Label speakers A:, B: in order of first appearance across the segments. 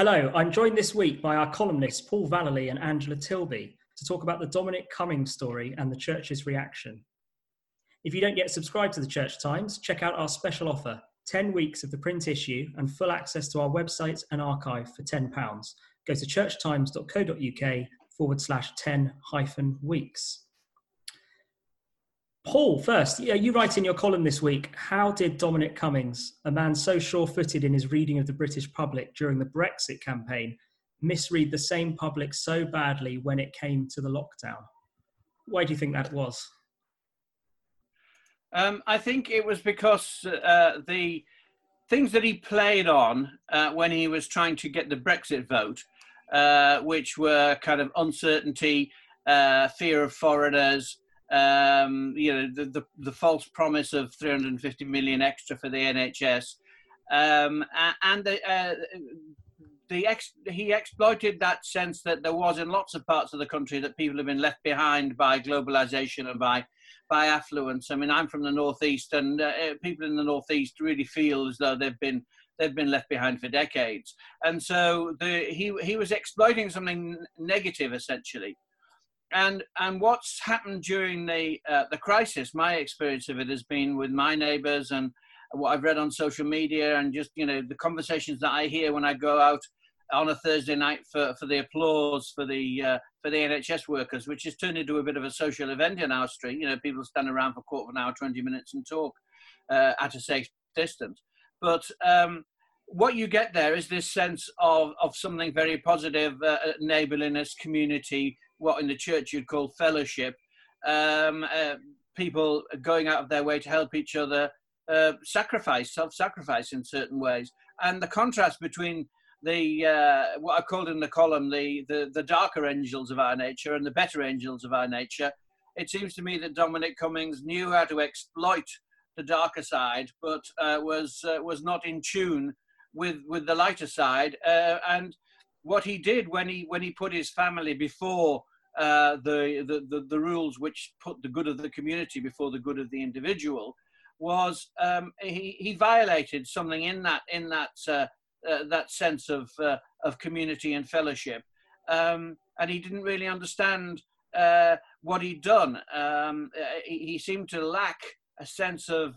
A: Hello, I'm joined this week by our columnists Paul Vallely and Angela Tilby to talk about the Dominic Cummings story and the church's reaction. If you don't yet subscribe to the Church Times, check out our special offer 10 weeks of the print issue and full access to our website and archive for £10. Go to churchtimes.co.uk forward slash 10 hyphen weeks. Paul, first, you write in your column this week How did Dominic Cummings, a man so sure footed in his reading of the British public during the Brexit campaign, misread the same public so badly when it came to the lockdown? Why do you think that was?
B: Um, I think it was because uh, the things that he played on uh, when he was trying to get the Brexit vote, uh, which were kind of uncertainty, uh, fear of foreigners, um, you know, the, the, the, false promise of 350 million extra for the NHS. Um, and the, uh, the ex- he exploited that sense that there was in lots of parts of the country that people have been left behind by globalization and by by affluence. I mean, I'm from the northeast, and uh, people in the northeast really feel as though they've been they've been left behind for decades. And so the, he he was exploiting something negative essentially and and what's happened during the uh, the crisis my experience of it has been with my neighbors and what i've read on social media and just you know the conversations that i hear when i go out on a thursday night for, for the applause for the uh, for the nhs workers which has turned into a bit of a social event in our street. You know people stand around for a quarter of an hour 20 minutes and talk uh, at a safe distance. But um, what you get there is this sense of, of something very positive, uh, neighborliness, community, what in the church you'd call fellowship, um, uh, people going out of their way to help each other, uh, sacrifice, self-sacrifice in certain ways, and the contrast between the uh, what I called in the column the, the the darker angels of our nature and the better angels of our nature. It seems to me that Dominic Cummings knew how to exploit the darker side, but uh, was uh, was not in tune with with the lighter side. Uh, and what he did when he when he put his family before uh, the, the, the, the, rules which put the good of the community before the good of the individual was um, he, he violated something in that in that uh, uh, that sense of uh, of community and fellowship. Um, and he didn't really understand uh, what he'd done. Um, he, he, seemed to lack a sense of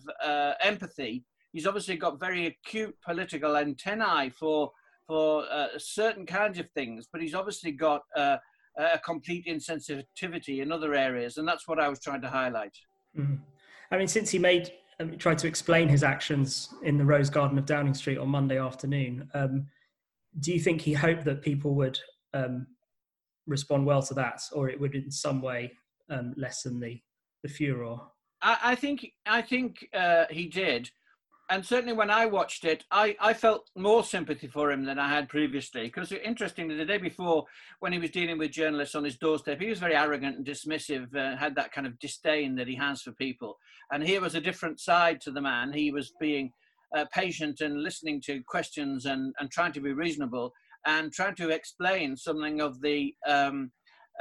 B: empathy. He's obviously got very acute political antennae for for certain kinds of things but he's obviously got a complete insensitivity in other areas, and that's what I was trying to highlight.
A: Mm-hmm. I mean, since he made um, tried to explain his actions in the Rose Garden of Downing Street on Monday afternoon, um, do you think he hoped that people would um, respond well to that, or it would in some way um, lessen the the furor?
B: I, I think I think uh, he did and certainly when I watched it, I, I felt more sympathy for him than I had previously. Because interestingly, the day before, when he was dealing with journalists on his doorstep, he was very arrogant and dismissive, uh, had that kind of disdain that he has for people. And here was a different side to the man. He was being uh, patient and listening to questions and, and trying to be reasonable and trying to explain something of the um,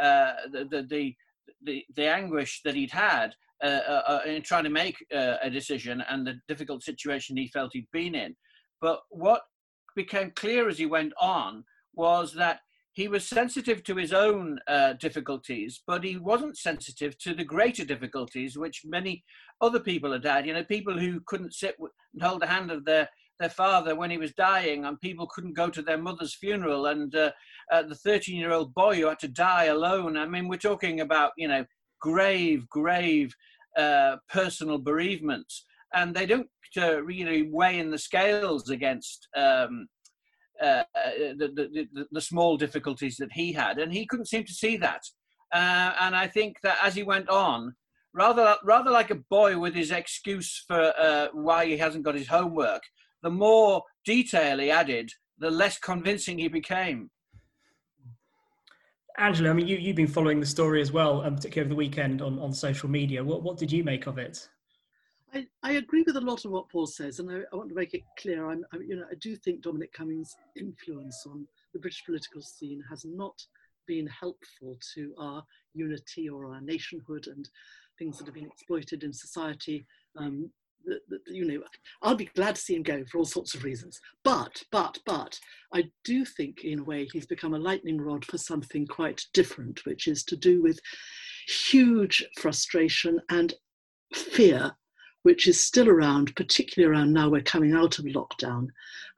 B: uh, the, the, the the anguish that he'd had in trying to make uh, a decision and the difficult situation he felt he'd been in. But what became clear as he went on was that he was sensitive to his own uh, difficulties, but he wasn't sensitive to the greater difficulties which many other people had had. You know, people who couldn't sit and hold the hand of their their father when he was dying, and people couldn't go to their mother's funeral, and uh, uh, the 13 year old boy who had to die alone. I mean, we're talking about, you know, grave, grave uh, personal bereavements, and they don't uh, really weigh in the scales against um, uh, uh the, the, the, small difficulties that he had, and he couldn't seem to see that. Uh, and I think that as he went on, rather rather like a boy with his excuse for why he hasn't got his homework, the more detail he added, the less convincing he became.
A: Angela, I mean, you, you've been following the story as well, um, particularly over the weekend on, on social media. What, what did you make of it?
C: I, I agree with a lot of what Paul says, and I, I want to make it clear. I'm, I, you know, I do think Dominic Cummings' influence on the British political scene has not been helpful to our unity or our nationhood and things that have been exploited in society um, the, the, you know, I'll be glad to see him go for all sorts of reasons. But, but, but, I do think in a way he's become a lightning rod for something quite different, which is to do with huge frustration and fear which is still around, particularly around now we're coming out of lockdown,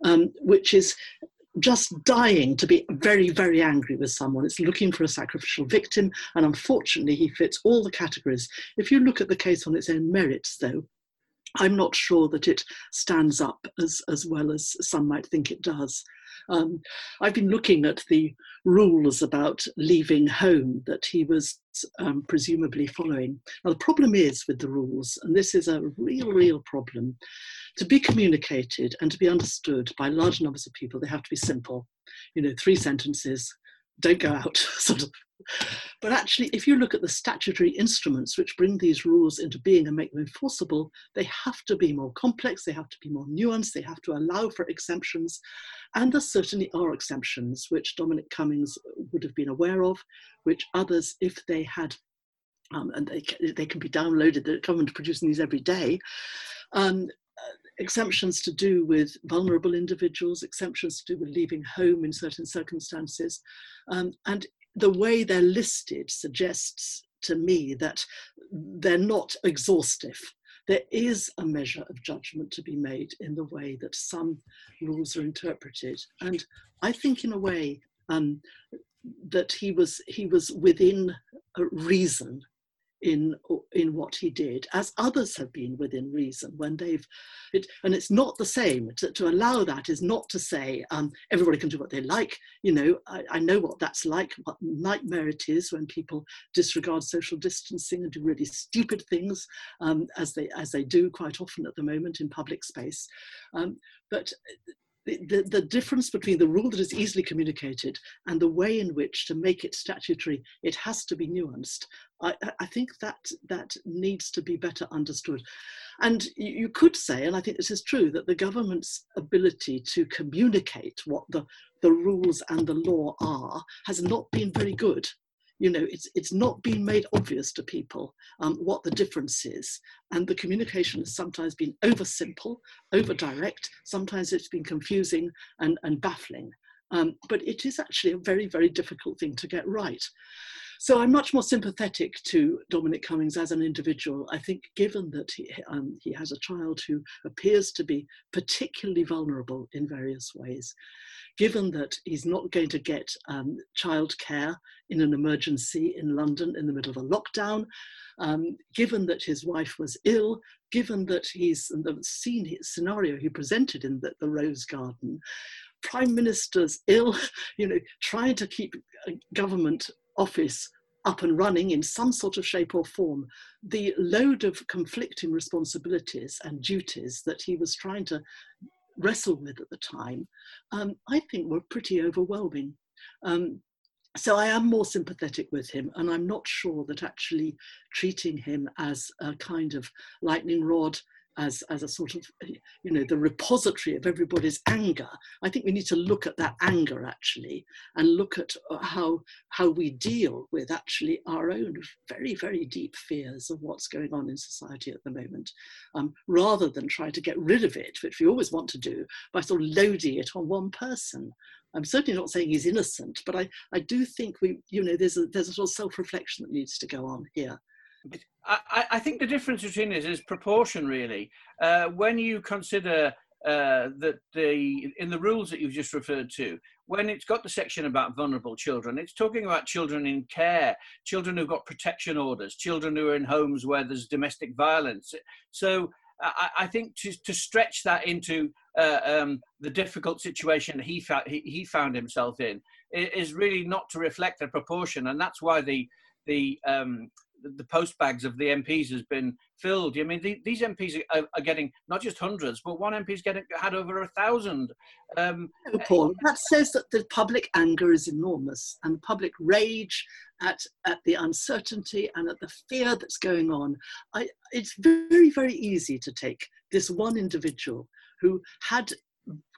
C: um, which is just dying to be very, very angry with someone. It's looking for a sacrificial victim, and unfortunately, he fits all the categories. If you look at the case on its own merits, though, I'm not sure that it stands up as, as well as some might think it does. Um, I've been looking at the rules about leaving home that he was um, presumably following. Now, the problem is with the rules, and this is a real, real problem, to be communicated and to be understood by large numbers of people, they have to be simple. You know, three sentences, don't go out, sort of. But actually, if you look at the statutory instruments which bring these rules into being and make them enforceable, they have to be more complex, they have to be more nuanced, they have to allow for exemptions. And there certainly are exemptions which Dominic Cummings would have been aware of, which others, if they had, um, and they, they can be downloaded, the government producing these every day, um, exemptions to do with vulnerable individuals, exemptions to do with leaving home in certain circumstances. Um, and the way they're listed suggests to me that they're not exhaustive. There is a measure of judgment to be made in the way that some rules are interpreted. And I think, in a way, um, that he was he was within reason in in what he did, as others have been within reason when they've it, and it's not the same. To, to allow that is not to say um, everybody can do what they like. You know, I, I, know what that's like, what nightmare it is when people disregard social distancing and do really stupid things, um, as they as they do quite often at the moment in public space. Um, but the, the, difference between the rule that is easily communicated and the way in which to make it statutory, it has to be nuanced. I, I think that that needs to be better understood. And you, could say, and I think this is true, that the government's ability to communicate what the, the rules and the law are has not been very good you know, it's, it's not been made obvious to people um, what the difference is. And the communication has sometimes been over simple, over direct, sometimes it's been confusing and, and baffling. Um, but it is actually a very, very difficult thing to get right. So I'm much more sympathetic to Dominic Cummings as an individual. I think, given that he, um, he has a child who appears to be particularly vulnerable in various ways, given that he's not going to get um, childcare in an emergency in London in the middle of a lockdown, um, given that his wife was ill, given that he's the scene scenario he presented in the, the Rose Garden, prime minister's ill, you know, trying to keep government office up and running in some sort of shape or form, the load of conflicting responsibilities and duties that he was trying to wrestle with at the time, um, I think were pretty overwhelming. Um, so I am more sympathetic with him, and I'm not sure that actually treating him as a kind of lightning rod as, as a sort of, you know, the repository of everybody's anger. I think we need to look at that anger actually and look at uh, how, how we deal with actually our own very, very deep fears of what's going on in society at the moment, um, rather than try to get rid of it, which we always want to do by sort of loading it on one person. I'm certainly not saying he's innocent, but I, I do think we, you know, there's a, there's a sort of self-reflection that needs to go on here.
B: I, I, think the difference between it is proportion, really. Uh, when you consider uh, that the in the rules that you've just referred to, when it's got the section about vulnerable children, it's talking about children in care, children who've got protection orders, children who are in homes where there's domestic violence. So I, I think to, to stretch that into uh, um, the difficult situation he, fa- he, he found himself in is really not to reflect the proportion, and that's why the the um, the post bags of the MPs has been filled. I mean, the, these MPs are, are, getting not just hundreds, but one MP's getting had over a thousand. Um,
C: oh, Paul, that says that the public anger is enormous and public rage at at the uncertainty and at the fear that's going on. I, it's very very easy to take this one individual who had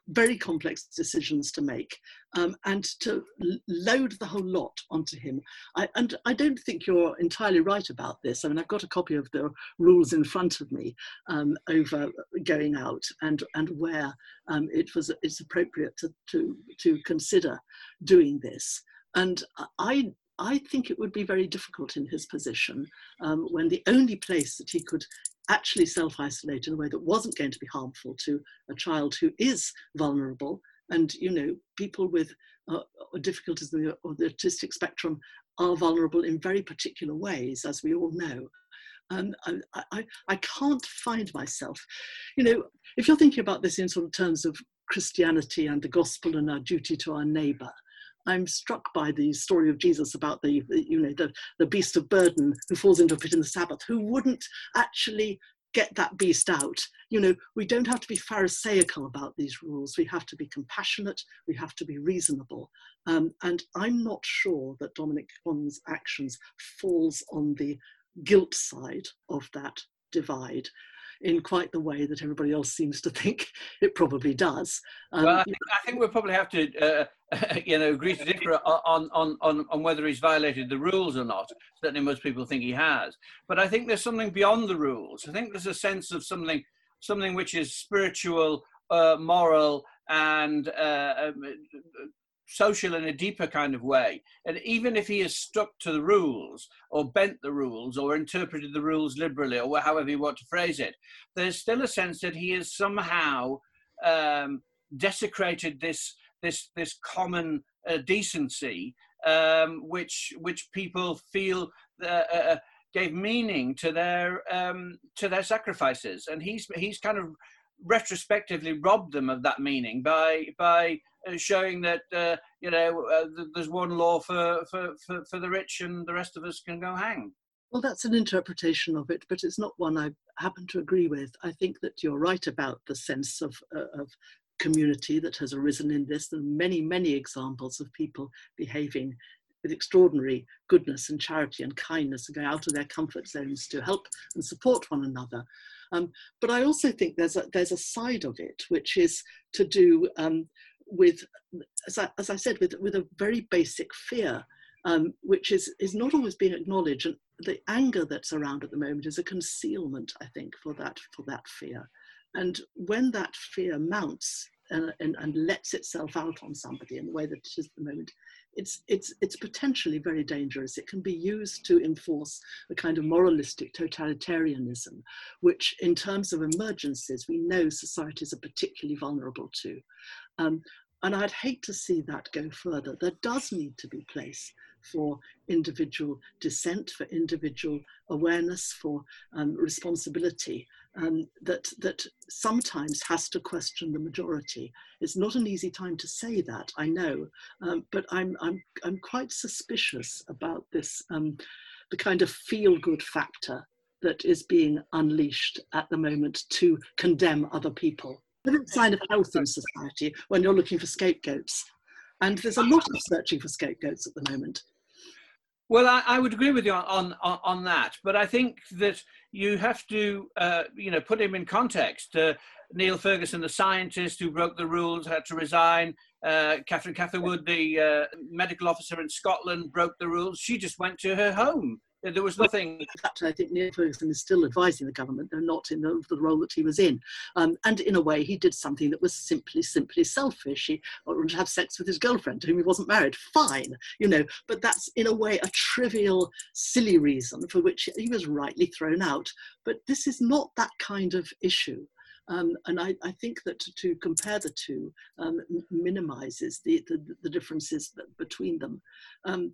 C: very complex decisions to make, um, and to load the whole lot onto him. I, and I don't think you're entirely right about this. I mean, I've got a copy of the rules in front of me um, over going out and, and where um, it was it's appropriate to, to, to consider doing this. And I I think it would be very difficult in his position um, when the only place that he could actually self isolate in a way that wasn't going to be harmful to a child who is vulnerable. And, you know, people with uh, difficulties in the, the autistic spectrum are vulnerable in very particular ways, as we all know. And I, I, I can't find myself, you know, if you're thinking about this in sort of terms of Christianity and the gospel and our duty to our neighbor, I'm struck by the story of Jesus about the, you know, the, the beast of burden who falls into a pit in the Sabbath, who wouldn't actually get that beast out. You know, we don't have to be Pharisaical about these rules. We have to be compassionate. We have to be reasonable. Um, and I'm not sure that Dominic Cummings' actions falls on the guilt side of that divide in quite the way that everybody else seems to think it probably does.
B: Um, well, I think, I think, we'll probably have to, uh, you know, agree to differ on, on, on, on whether he's violated the rules or not. Certainly, most people think he has. But I think there's something beyond the rules. I think there's a sense of something, something which is spiritual, uh, moral, and uh, um, social in a deeper kind of way. And even if he has stuck to the rules or bent the rules or interpreted the rules liberally or however you want to phrase it, there's still a sense that he has somehow um, desecrated this this this common uh, decency, um, which which people feel. Uh, uh, gave meaning to their um, to their sacrifices, and he's he's kind of retrospectively robbed them of that meaning by by uh, showing that uh, you know uh, there's one law for, for, for, for the rich and the rest of us can go hang.
C: Well, that's an interpretation of it, but it's not one I happen to agree with. I think that you're right about the sense of, uh, of community that has arisen in this. Are many, many examples of people behaving with extraordinary goodness and charity and kindness and going out of their comfort zones to help and support one another. Um, but I also think there's a, there's a side of it which is to do um, with, as I, as I, said, with, with a very basic fear, um, which is, is not always being acknowledged. And the anger that's around at the moment is a concealment, I think, for that, for that fear. And when that fear mounts and, and, and lets itself out on somebody in the way that it is at the moment, it's, it's, it's potentially very dangerous. It can be used to enforce a kind of moralistic totalitarianism, which, in terms of emergencies, we know societies are particularly vulnerable to. Um, and I'd hate to see that go further. There does need to be place for individual dissent, for individual awareness, for um, responsibility um, that, that sometimes has to question the majority. It's not an easy time to say that, I know, um, but I'm, I'm, I'm quite suspicious about this, um, the kind of feel good factor that is being unleashed at the moment to condemn other people. It's a sign of health in society when you're looking for scapegoats. And there's a lot of searching for scapegoats at the moment.
B: Well, I, I, would agree with you on, on, on that, but I think that you have to, uh, you know, put him in context. Uh, Neil Ferguson, the scientist who broke the rules, had to resign. Uh, Catherine Calderwood, the uh, medical officer in Scotland, broke the rules. She just went to her home. There was nothing. In
C: fact, I think Neil Ferguson is still advising the government, though not in the, the role that he was in. Um, and in a way, he did something that was simply, simply selfish. He wanted to have sex with his girlfriend, to whom he wasn't married. Fine, you know. But that's in a way a trivial, silly reason for which he was rightly thrown out. But this is not that kind of issue. Um, and I, I, think that to, to compare the two um, minimizes the, the, the, differences between them. Um,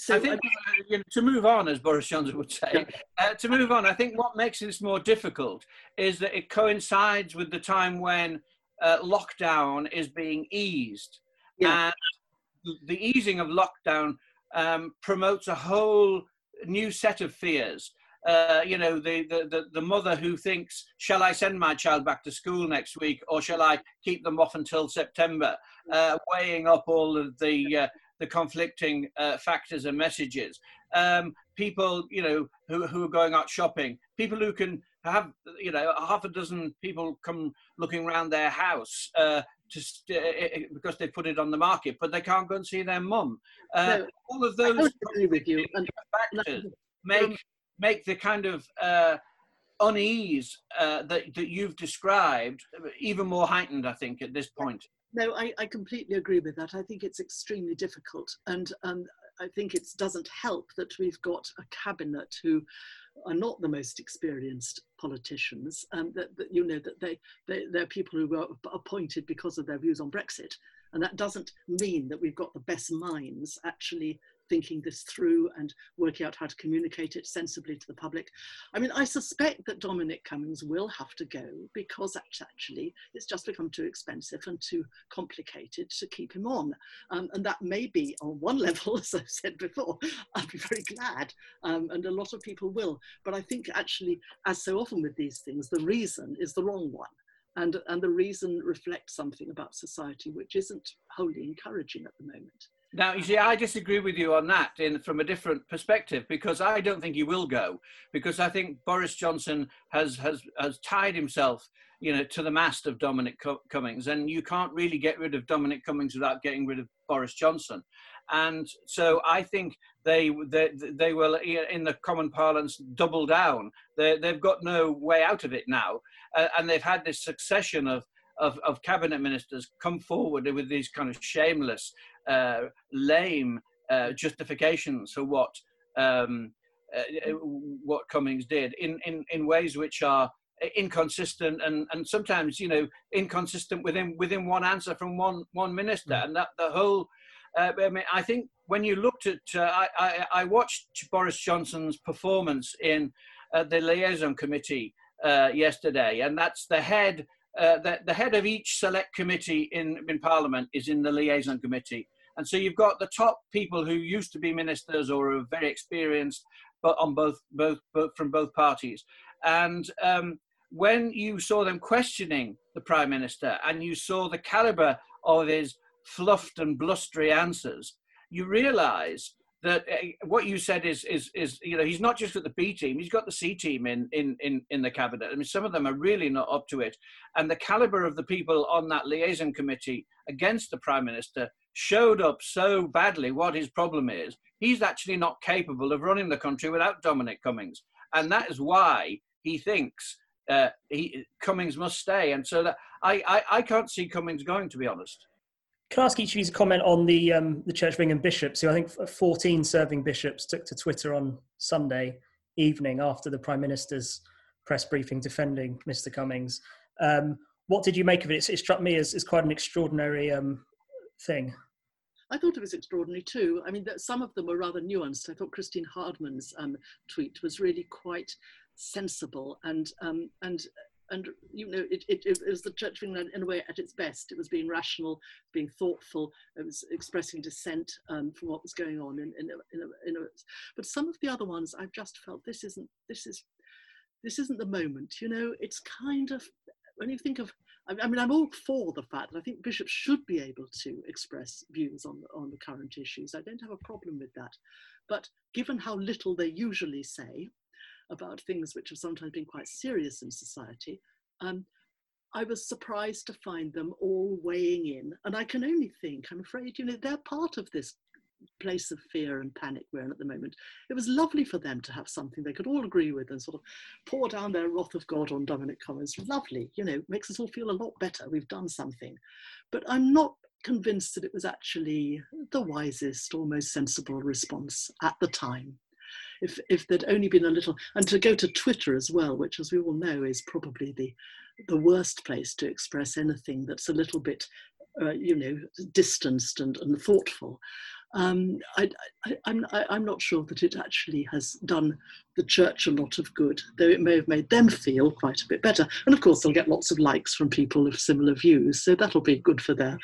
B: so I think uh, you know, to move on, as Boris Johnson would say, uh, to move on, I think what makes this more difficult is that it coincides with the time when uh, lockdown is being eased. Yeah. And the easing of lockdown um, promotes a whole new set of fears. Uh, you know, the, the, the, mother who thinks, shall I send my child back to school next week or shall I keep them off until September? Uh, weighing up all of the, uh, the conflicting uh, factors and messages. Um, people, you know, who, who are going out shopping, people who can have, you know, half a dozen people come looking around their house, uh, to st- because they put it on the market, but they can't go and see their mum. Uh,
C: No,
B: all of those
C: agree with you. And,
B: factors
C: and-
B: make make the kind of uh, unease uh, that that you've described even more heightened. I think at this point.
C: No, I, I completely agree with that. I think it's extremely difficult. And um, I think it doesn't help that we've got a cabinet who are not the most experienced politicians, and that, that you know that they, they they're people who were appointed because of their views on Brexit, and that doesn't mean that we've got the best minds actually thinking this through and working out how to communicate it sensibly to the public. I mean, I suspect that Dominic Cummings will have to go because actually it's just become too expensive and too complicated to keep him on. Um, and that may be on one level, as I've said before, I'd be very glad, um, and a lot of people will. But I think actually, as so often with these things, the reason is the wrong one. And, and the reason reflects something about society which isn't wholly encouraging at the moment.
B: Now, you see, I disagree with you on that in, from a different perspective because I don't think he will go because I think Boris Johnson has has has tied himself, you know, to the mast of Dominic Cummings, and you can't really get rid of Dominic Cummings without getting rid of Boris Johnson, and so I think they they they will, in the common parlance, double down. They they've got no way out of it now, uh, and they've had this succession of of, of cabinet ministers come forward with these kind of shameless, lame uh, justifications for what um, uh, what Cummings did in, in, in ways which are inconsistent and, and sometimes you know inconsistent within within one answer from one one minister
A: Mm.
B: and that the whole uh, I mean I think when you looked at uh, I, I I watched Boris Johnson's performance in uh, the liaison committee uh, yesterday and that's the head uh, the, the head of each select committee in, in Parliament is in the liaison committee. And so you've got the top people who used to be ministers or are very experienced, but on both, both, both from both parties. And um, when you saw them questioning the prime minister and you saw the caliber of his fluffed and blustery answers, you realise that uh, what you said is is is you know he's not just got the B team, he's got the C team in in in in the cabinet. I mean, some of them are really not up to it, and the caliber of the people on that liaison committee against the prime minister showed up so badly what his problem is. He's actually not capable of running the country without Dominic Cummings, and that is why he thinks uh, he Cummings must stay. And so that I, I I can't see Cummings going, to be honest.
A: Can I ask each of you to comment on the um, the Church of England bishops, who I think 14 serving bishops took to Twitter on Sunday evening after the Prime Minister's press briefing defending Mr. Cummings. Um, what did you make of it? It, struck me as, as quite an extraordinary um, thing.
C: I thought it was extraordinary too. I mean, that some of them were rather nuanced. I thought Christine Hardman's um, tweet was really quite sensible and um, and and you know it, it, it was the Church of England in a way at its best. It was being rational, being thoughtful. It was expressing dissent um, from what was going on in in, a, in, a, in a, But some of the other ones, I've just felt this isn't this is this isn't the moment. You know, it's kind of when you think of I mean, I'm all for the fact that I think bishops should be able to express views on, on the current issues. I don't have a problem with that. But given how little they usually say about things which have sometimes been quite serious in society, um, I was surprised to find them all weighing in. And I can only think, I'm afraid, you know, they're part of this place of fear and panic we're in at the moment. It was lovely for them to have something they could all agree with and sort of pour down their wrath of God on Dominic Cummings. Lovely, you know, makes us all feel a lot better. We've done something. But I'm not convinced that it was actually the wisest or most sensible response at the time. If, if there'd only been a little, and to go to Twitter as well, which, as we all know, is probably the, the worst place to express anything that's a little bit, uh, you know, distanced and, and thoughtful um, I, am I'm not sure that it actually has done the church a lot of good, though it may have made them feel quite a bit better. And of course, they'll get lots of likes from people of similar views, so that'll be good for their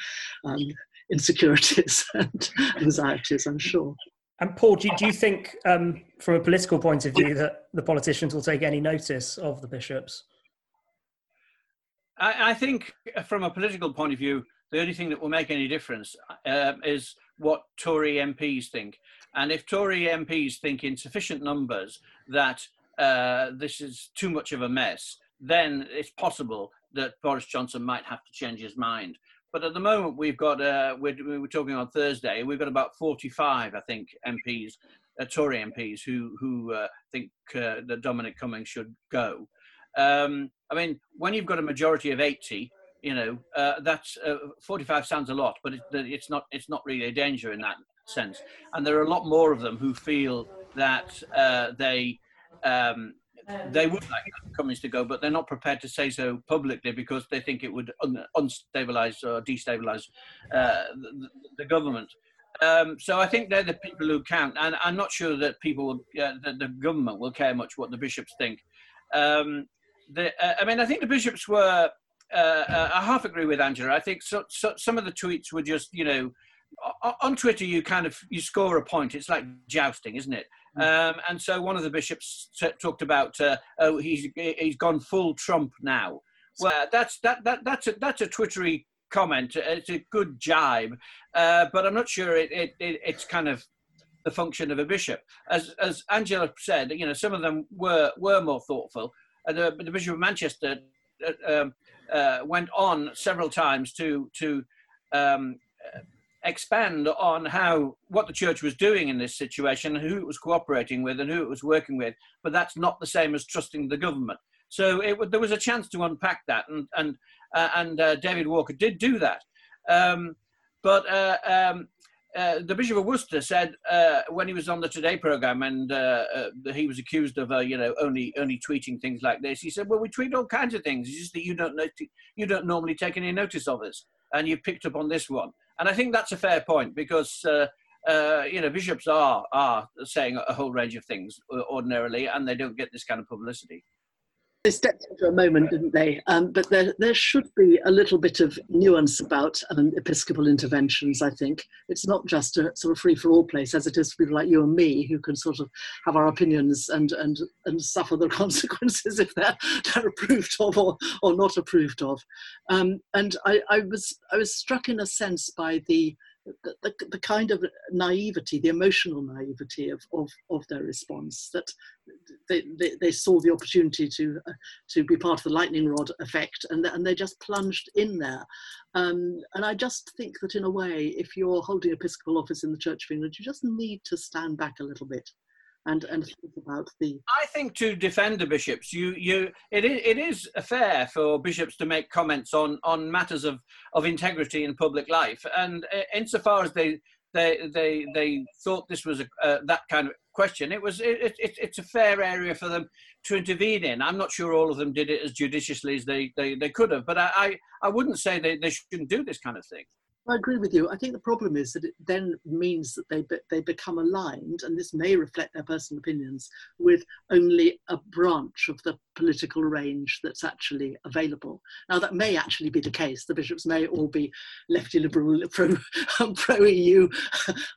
C: um, insecurities and anxieties, I'm sure.
A: And Paul, do you, do you think, um, from a political point of view, that the politicians will take any notice of the bishops?
B: I, I think, from a political point of view, the only thing that will make any difference uh, is what Tory MPs think. And if Tory MPs think in sufficient numbers that uh, this is too much of a mess, then it's possible that Boris Johnson might have to change his mind. But at the moment, we've got, uh, we're, we were talking on Thursday, we've got about 45, I think, MPs, uh, Tory MPs, who, who uh, think uh, that Dominic Cummings should go. Um, I mean, when you've got a majority of 80, you know, uh, that's uh, 45 sounds a lot, but it, it's not, it's not really a danger in that sense. And there are a lot more of them who feel that they, um, they would like Cummings to go, but they're not prepared to say so publicly because they think it would un- unstabilize or destabilize uh, the, the, government. Um, so I think they're the people who count, and I'm not sure that people, will, uh, that the government will care much what the bishops think. Um, the, uh, I mean, I think the bishops were. Uh, uh, I half agree with Angela. I think so, so, some of the tweets were just, you know, on Twitter you kind of you score a point. It's like jousting, isn't it? Mm. Um, and so one of the bishops t- talked about, uh, oh, he's he's gone full Trump now. Well, that's that that that's a that's a twittery comment. It's a good jibe, uh, but I'm not sure it, it, it, it's kind of the function of a bishop. As as Angela said, you know, some of them were were more thoughtful. Uh, the, the Bishop of Manchester uh, um, uh, went on several times to to um, expand on how what the church was doing in this situation, who it was cooperating with, and who it was working with. But that's not the same as trusting the government. So it, there was a chance to unpack that, and and uh, and uh, David Walker did do that. Um, but uh, um, uh, the Bishop of Worcester said uh, when he was on the Today program, and uh, he was accused of you know only only tweeting things like this. He said, "Well, we tweet all kinds of things. It's just that you don't know, you don't normally take any notice of us, and you picked up on this one." And I think that's a fair point because uh, uh, you know bishops are are saying a whole range of things ordinarily, and they don't get this kind of publicity.
C: They stepped into a moment, didn't they? Um, but there, there should be a little bit of nuance about um, episcopal interventions, I think. It's not just a sort of free for all place as it is for people like you and me who can sort of have our opinions and, and, and suffer the consequences if they're, they're approved of or, or not approved of. Um, and I, I, was, I was struck in a sense by the the, the, the, kind of naivety, the emotional naivety of, of, of their response, that they, they, they saw the opportunity to, uh, to be part of the lightning rod effect and, and they just plunged in there. Um, and I just think that in a way, if you're holding episcopal office in the Church of England, you just need to stand back a little bit and and think about the.
B: I think to defend the bishops, you you it is it is fair for bishops to make comments on on matters of of integrity in public life, and uh, insofar as they they they they thought this was a, uh, that kind of question. It was it, it, it's a fair area for them to intervene in. I'm not sure all of them did it as judiciously as they they, they could have, but I, I, I wouldn't say they, they shouldn't do this kind of thing.
C: I agree with you. I think the problem is that it then means that they be, they become aligned, and this may reflect their personal opinions, with only a branch of the political range that's actually available. Now, that may actually be the case. The bishops may all be lefty liberal, pro, pro EU.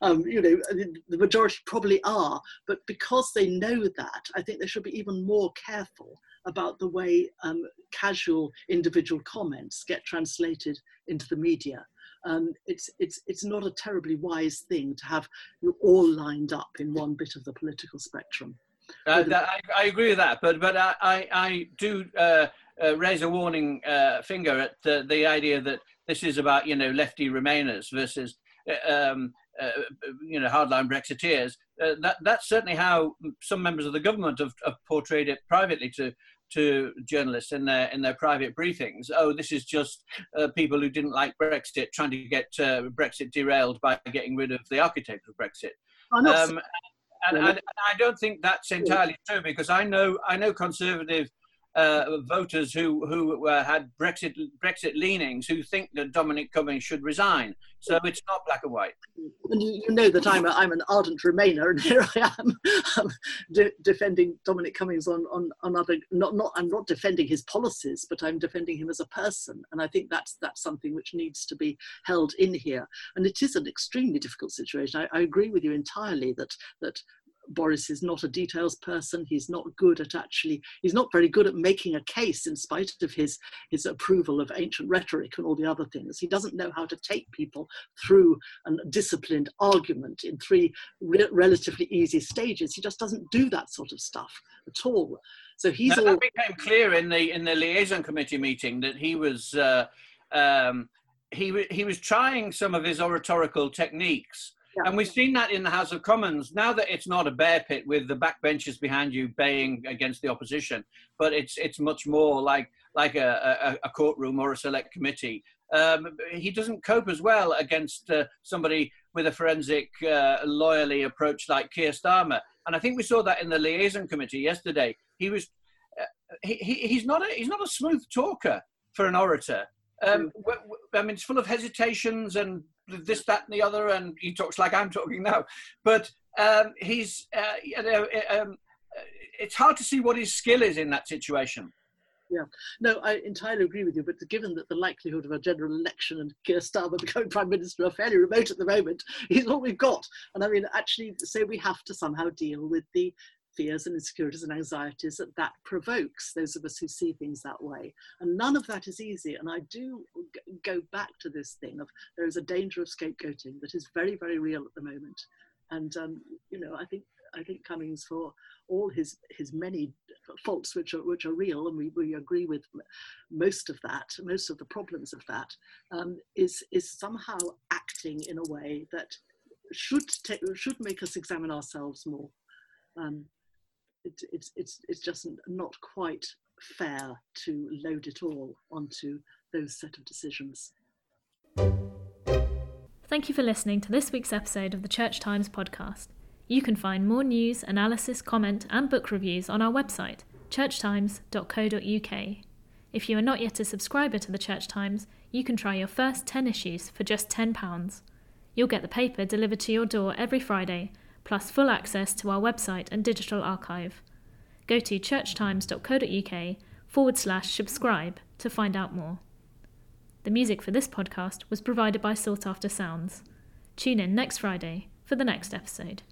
C: Um, you know, the majority probably are, but because they know that, I think they should be even more careful about the way um, casual individual comments get translated into the media um, it's, it's, it's not a terribly wise thing to have you all lined up in one bit of the political spectrum.
B: Uh, that, I, I, agree with that, but but I I, I do uh, uh, raise a warning uh, finger at the, the idea that this is about you know lefty Remainers versus uh, um, uh, you know hardline Brexiteers. that that's certainly how some members of the government have, have portrayed it privately to to journalists in their in their private briefings. Oh, this is just uh, people who didn't like Brexit trying to get uh, Brexit derailed by getting rid of the architect of Brexit. Um, and, and, and, I don't think that's entirely true because I know I know conservative voters who who uh, had Brexit Brexit leanings who think that Dominic Cummings should resign. So it's not black and white.
C: And you, you know that I'm a, I'm an ardent Remainer, and here I am um, de- defending Dominic Cummings on, on on other not not I'm not defending his policies, but I'm defending him as a person, and I think that's that's something which needs to be held in here. And it is an extremely difficult situation. I, I agree with you entirely that that Boris is not a details person. He's not good at actually, he's not very good at making a case in spite of his, his approval of ancient rhetoric and all the other things. He doesn't know how to take people through a disciplined argument in three re- relatively easy stages. He just doesn't do that sort of stuff at all. So he's
B: now,
C: all.
B: That became clear in the in the liaison committee meeting that he was. Uh, um, he he was trying some of his oratorical techniques. Yeah. And we've seen that in the House of Commons. Now that it's not a bear pit with the backbenchers behind you baying against the opposition, but it's it's much more like like a, a, a courtroom or a select committee. Um, he doesn't cope as well against uh, somebody with a forensic, uh, lawyerly approach like Keir Starmer. And I think we saw that in the liaison committee yesterday. He was, uh, he, he's not a, he's not a smooth talker for an orator. Um, mm. I mean, it's full of hesitations and this, that, and the other, and he talks like I'm talking now. But um, he's, uh, you know, um, it's hard to see what his skill is in that situation.
C: Yeah, no, I entirely agree with you. But given that the likelihood of a general election and Keir Starmer becoming prime minister are fairly remote at the moment, is what we've got. And I mean, actually, so we have to somehow deal with the fears and insecurities and anxieties that that provokes those of us who see things that way. And none of that is easy. And I do go back to this thing of there is a danger of scapegoating that is very, very real at the moment. And um, you know, I think I think Cummings for all his his many faults which are which are real, and we, we agree with most of that, most of the problems of that, um, is is somehow acting in a way that should take, should make us examine ourselves more. Um, it, it's it's it's just not quite fair to load it all onto those set of decisions.
D: Thank you for listening to this week's episode of the Church Times podcast. You can find more news, analysis, comment, and book reviews on our website, churchtimes.co.uk. If you are not yet a subscriber to the Church Times, you can try your first 10 issues for just £10. You'll get the paper delivered to your door every Friday, plus full access to our website and digital archive. Go to churchtimes.co.uk forward slash subscribe to find out more. The music for this podcast was provided by Sought After Sounds. Tune in next Friday for the next episode.